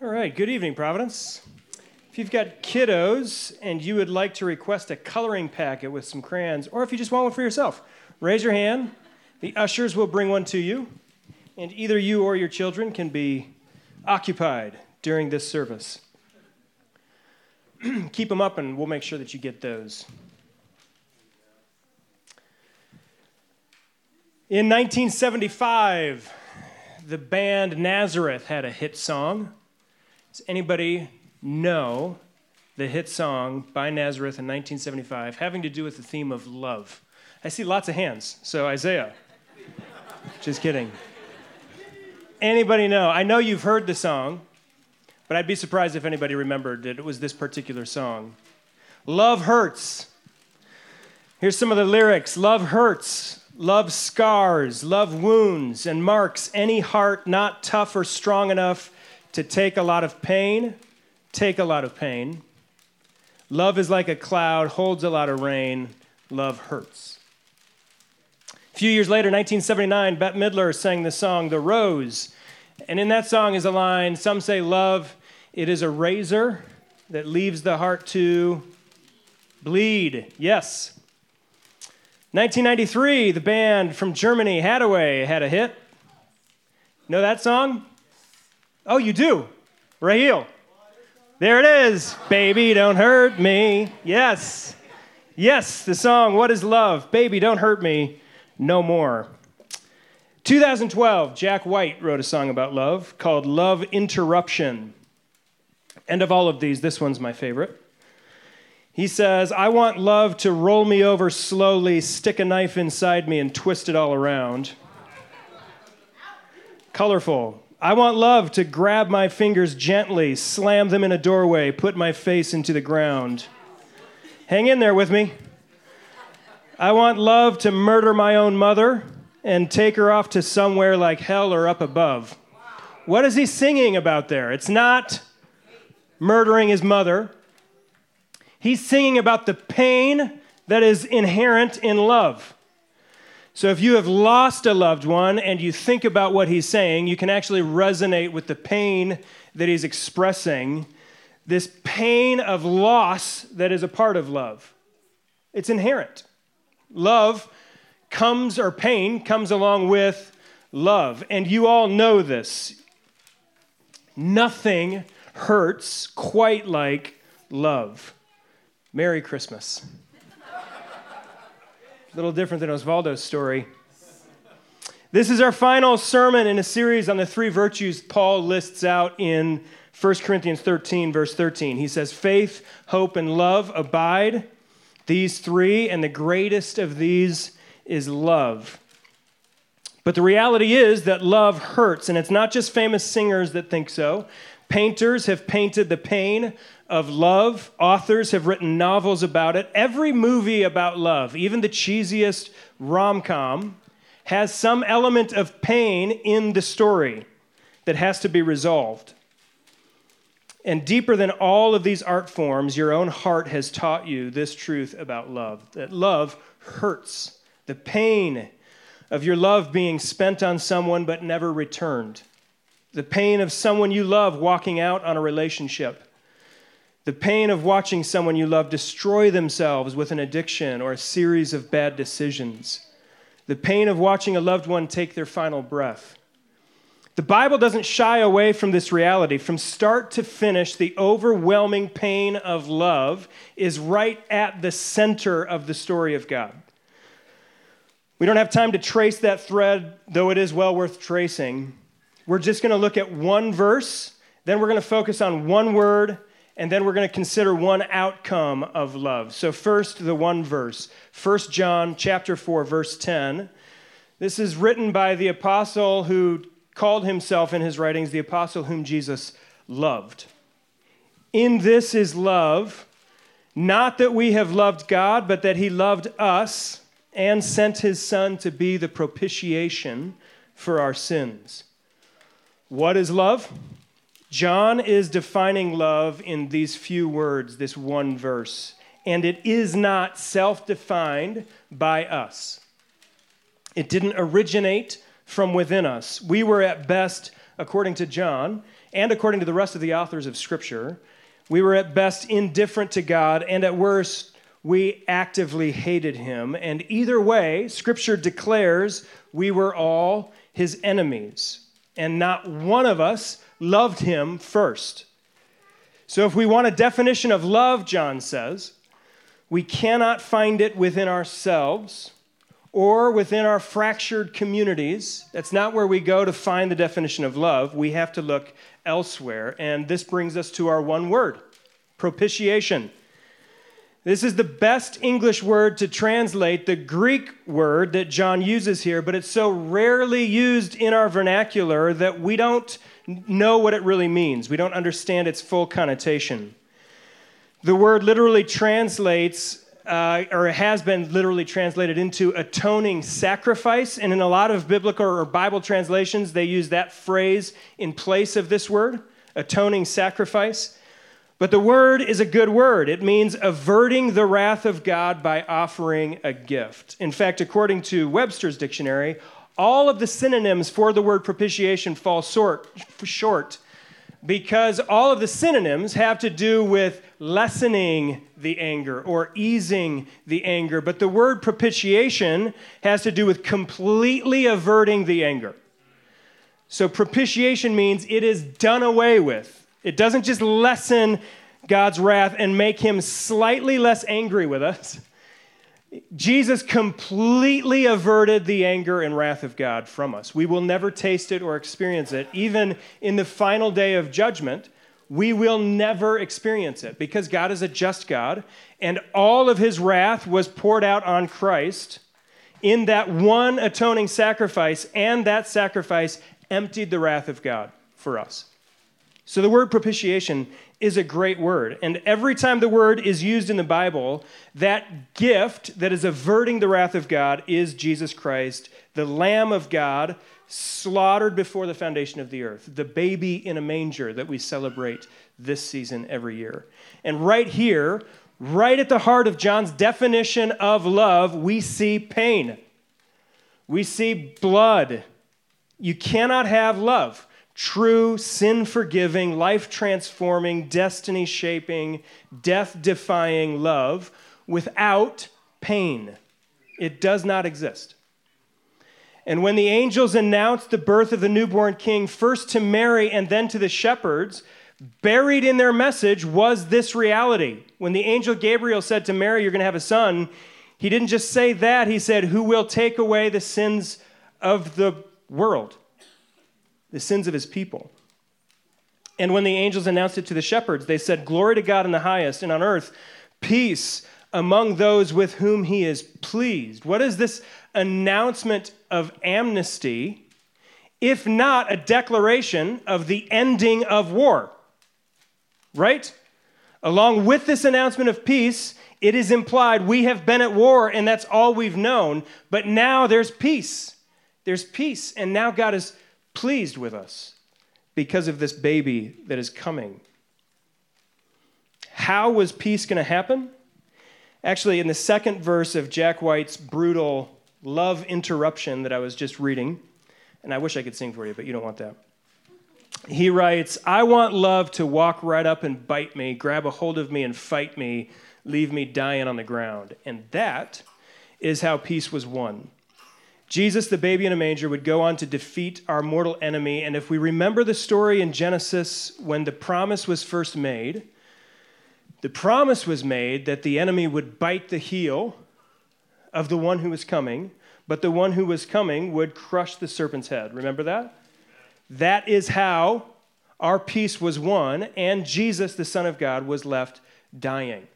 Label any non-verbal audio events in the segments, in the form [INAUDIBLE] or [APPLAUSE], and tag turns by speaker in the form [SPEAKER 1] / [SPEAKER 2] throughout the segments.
[SPEAKER 1] All right, good evening, Providence. If you've got kiddos and you would like to request a coloring packet with some crayons, or if you just want one for yourself, raise your hand. The ushers will bring one to you, and either you or your children can be occupied during this service. [CLEARS THROAT] Keep them up, and we'll make sure that you get those. In 1975, the band Nazareth had a hit song. Does anybody know the hit song by Nazareth in 1975 having to do with the theme of love? I see lots of hands. So, Isaiah. Just kidding. Anybody know? I know you've heard the song, but I'd be surprised if anybody remembered that it was this particular song. Love hurts. Here's some of the lyrics Love hurts. Love scars, love wounds, and marks any heart not tough or strong enough to take a lot of pain. Take a lot of pain. Love is like a cloud, holds a lot of rain. Love hurts. A few years later, 1979, Bette Midler sang the song The Rose. And in that song is a line some say, Love, it is a razor that leaves the heart to bleed. Yes, 1993, the band from Germany, Haddaway, had a hit. Know that song? Oh, you do? Raheel. There it is. Baby, don't hurt me. Yes. Yes, the song, What is Love? Baby, don't hurt me no more. 2012, Jack White wrote a song about love called Love Interruption. And of all of these, this one's my favorite. He says, I want love to roll me over slowly, stick a knife inside me, and twist it all around. Colorful. I want love to grab my fingers gently, slam them in a doorway, put my face into the ground. Hang in there with me. I want love to murder my own mother and take her off to somewhere like hell or up above. What is he singing about there? It's not murdering his mother. He's singing about the pain that is inherent in love. So if you have lost a loved one and you think about what he's saying, you can actually resonate with the pain that he's expressing, this pain of loss that is a part of love. It's inherent. Love comes, or pain comes along with love. And you all know this. Nothing hurts quite like love. Merry Christmas. A little different than Osvaldo's story. This is our final sermon in a series on the three virtues Paul lists out in 1 Corinthians 13, verse 13. He says, Faith, hope, and love abide, these three, and the greatest of these is love. But the reality is that love hurts, and it's not just famous singers that think so. Painters have painted the pain of love. Authors have written novels about it. Every movie about love, even the cheesiest rom com, has some element of pain in the story that has to be resolved. And deeper than all of these art forms, your own heart has taught you this truth about love that love hurts. The pain of your love being spent on someone but never returned. The pain of someone you love walking out on a relationship the pain of watching someone you love destroy themselves with an addiction or a series of bad decisions. The pain of watching a loved one take their final breath. The Bible doesn't shy away from this reality. From start to finish, the overwhelming pain of love is right at the center of the story of God. We don't have time to trace that thread, though it is well worth tracing. We're just going to look at one verse, then we're going to focus on one word, and then we're going to consider one outcome of love. So first the one verse. 1 John chapter 4 verse 10. This is written by the apostle who called himself in his writings the apostle whom Jesus loved. In this is love, not that we have loved God, but that he loved us and sent his son to be the propitiation for our sins. What is love? John is defining love in these few words, this one verse, and it is not self defined by us. It didn't originate from within us. We were at best, according to John, and according to the rest of the authors of Scripture, we were at best indifferent to God, and at worst, we actively hated him. And either way, Scripture declares we were all his enemies, and not one of us loved him first. So, if we want a definition of love, John says, we cannot find it within ourselves or within our fractured communities. That's not where we go to find the definition of love. We have to look elsewhere. And this brings us to our one word propitiation. This is the best English word to translate the Greek word that John uses here, but it's so rarely used in our vernacular that we don't know what it really means. We don't understand its full connotation. The word literally translates, uh, or has been literally translated into atoning sacrifice. And in a lot of biblical or Bible translations, they use that phrase in place of this word, atoning sacrifice. But the word is a good word. It means averting the wrath of God by offering a gift. In fact, according to Webster's dictionary, all of the synonyms for the word propitiation fall short, because all of the synonyms have to do with lessening the anger or easing the anger. But the word propitiation has to do with completely averting the anger. So propitiation means it is done away with. It doesn't just lessen God's wrath and make him slightly less angry with us. Jesus completely averted the anger and wrath of God from us. We will never taste it or experience it. Even in the final day of judgment, we will never experience it because God is a just God, and all of his wrath was poured out on Christ in that one atoning sacrifice, and that sacrifice emptied the wrath of God for us. So the word propitiation is a great word. And every time the word is used in the Bible, that gift that is averting the wrath of God is Jesus Christ, the Lamb of God, slaughtered before the foundation of the earth, the baby in a manger that we celebrate this season every year. And right here, right at the heart of John's definition of love, we see pain. We see blood. You cannot have love true, sin forgiving, life transforming, destiny shaping, death defying love without pain. It does not exist. And when the angels announced the birth of the newborn king, first to Mary and then to the shepherds, buried in their message was this reality. When the angel Gabriel said to Mary, You're going to have a son, he didn't just say that, he said, Who will take away the sins of the world the sins of his people. And when the angels announced it to the shepherds, they said, Glory to God in the highest, and on earth, peace among those with whom he is pleased. What is this announcement of amnesty, if not a declaration of the ending of war? Right? Along with this announcement of peace, it is implied we have been at war and that's all we've known, but now there's peace. There's peace, and now God is pleased with us because of this baby that is coming. How was peace going to happen? Actually, in the second verse of Jack White's brutal love interruption that I was just reading, and I wish I could sing for you, but you don't want that. He writes, I want love to walk right up and bite me, grab a hold of me and fight me, leave me dying on the ground. And that is how peace was won. Jesus, the baby in a manger, would go on to defeat our mortal enemy. And if we remember the story in Genesis when the promise was first made, the promise was made that the enemy would bite the heel of the one who was coming, but the one who was coming would crush the serpent's head. Remember that? That is how our peace was won, and Jesus, the Son of God, was left dying.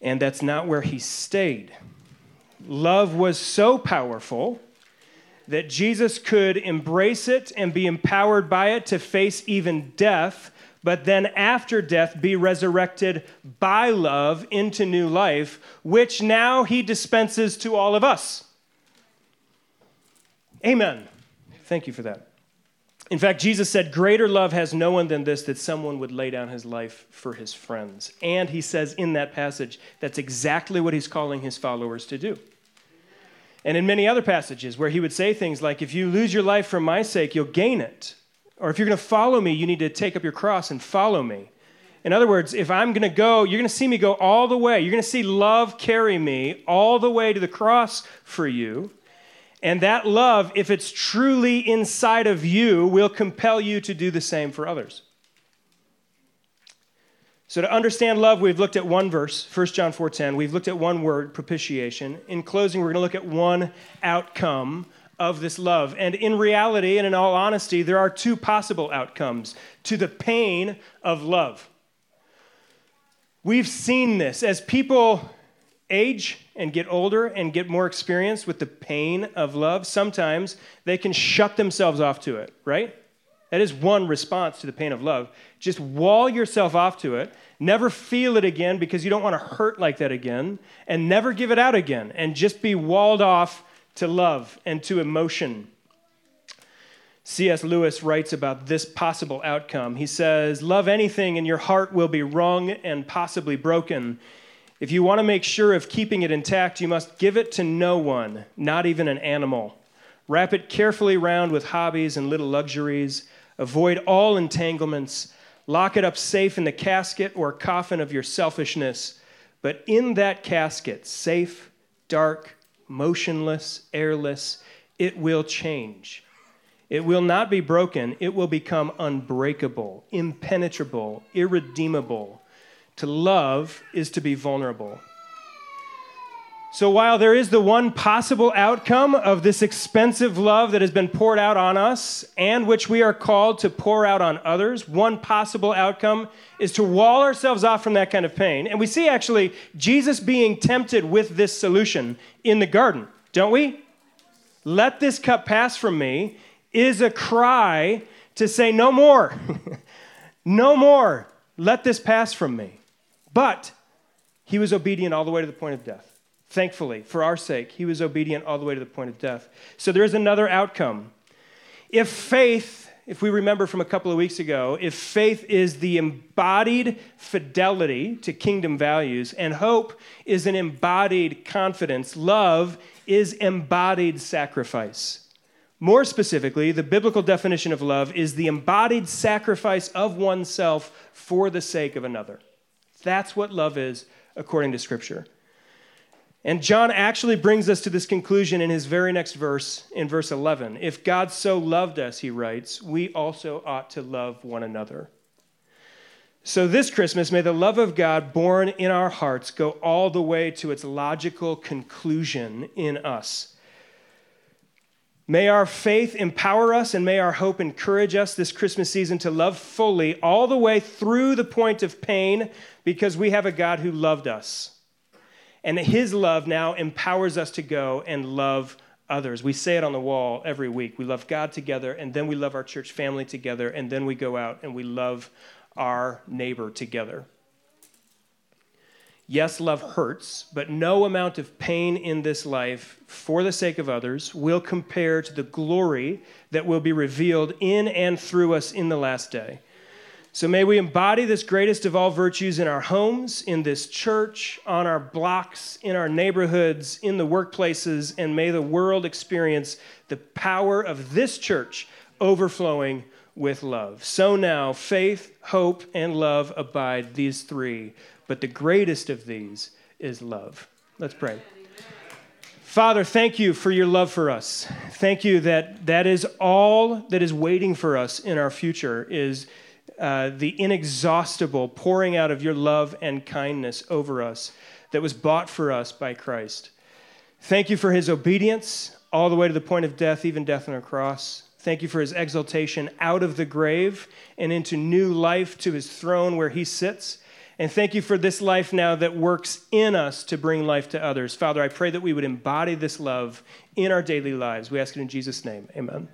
[SPEAKER 1] And that's not where he stayed. Love was so powerful that Jesus could embrace it and be empowered by it to face even death, but then after death be resurrected by love into new life, which now he dispenses to all of us. Amen. Thank you for that. In fact, Jesus said, Greater love has no one than this, that someone would lay down his life for his friends. And he says in that passage, that's exactly what he's calling his followers to do. And in many other passages where he would say things like, If you lose your life for my sake, you'll gain it. Or if you're going to follow me, you need to take up your cross and follow me. In other words, if I'm going to go, you're going to see me go all the way. You're going to see love carry me all the way to the cross for you. And that love, if it's truly inside of you, will compel you to do the same for others. So to understand love, we've looked at one verse, 1 John 4:10. We've looked at one word, propitiation. In closing, we're going to look at one outcome of this love. And in reality and in all honesty, there are two possible outcomes to the pain of love. We've seen this as people age and get older and get more experience with the pain of love. Sometimes they can shut themselves off to it, right? That is one response to the pain of love. Just wall yourself off to it, never feel it again because you don't want to hurt like that again, and never give it out again, and just be walled off to love and to emotion. C.S. Lewis writes about this possible outcome. He says, Love anything, and your heart will be wrung and possibly broken. If you want to make sure of keeping it intact, you must give it to no one, not even an animal. Wrap it carefully round with hobbies and little luxuries. Avoid all entanglements. Lock it up safe in the casket or coffin of your selfishness. But in that casket, safe, dark, motionless, airless, it will change. It will not be broken, it will become unbreakable, impenetrable, irredeemable. To love is to be vulnerable. So, while there is the one possible outcome of this expensive love that has been poured out on us and which we are called to pour out on others, one possible outcome is to wall ourselves off from that kind of pain. And we see actually Jesus being tempted with this solution in the garden, don't we? Let this cup pass from me is a cry to say, No more, [LAUGHS] no more, let this pass from me. But he was obedient all the way to the point of death. Thankfully, for our sake, he was obedient all the way to the point of death. So there is another outcome. If faith, if we remember from a couple of weeks ago, if faith is the embodied fidelity to kingdom values, and hope is an embodied confidence, love is embodied sacrifice. More specifically, the biblical definition of love is the embodied sacrifice of oneself for the sake of another. That's what love is according to Scripture. And John actually brings us to this conclusion in his very next verse, in verse 11. If God so loved us, he writes, we also ought to love one another. So, this Christmas, may the love of God born in our hearts go all the way to its logical conclusion in us. May our faith empower us and may our hope encourage us this Christmas season to love fully all the way through the point of pain because we have a God who loved us. And his love now empowers us to go and love others. We say it on the wall every week. We love God together, and then we love our church family together, and then we go out and we love our neighbor together. Yes, love hurts, but no amount of pain in this life for the sake of others will compare to the glory that will be revealed in and through us in the last day. So may we embody this greatest of all virtues in our homes, in this church, on our blocks, in our neighborhoods, in the workplaces, and may the world experience the power of this church overflowing with love. So now, faith, hope, and love abide, these three, but the greatest of these is love. Let's pray. Father, thank you for your love for us. Thank you that that is all that is waiting for us in our future is uh, the inexhaustible pouring out of your love and kindness over us that was bought for us by Christ. Thank you for his obedience all the way to the point of death, even death on a cross. Thank you for his exaltation out of the grave and into new life to his throne where he sits. And thank you for this life now that works in us to bring life to others. Father, I pray that we would embody this love in our daily lives. We ask it in Jesus' name. Amen.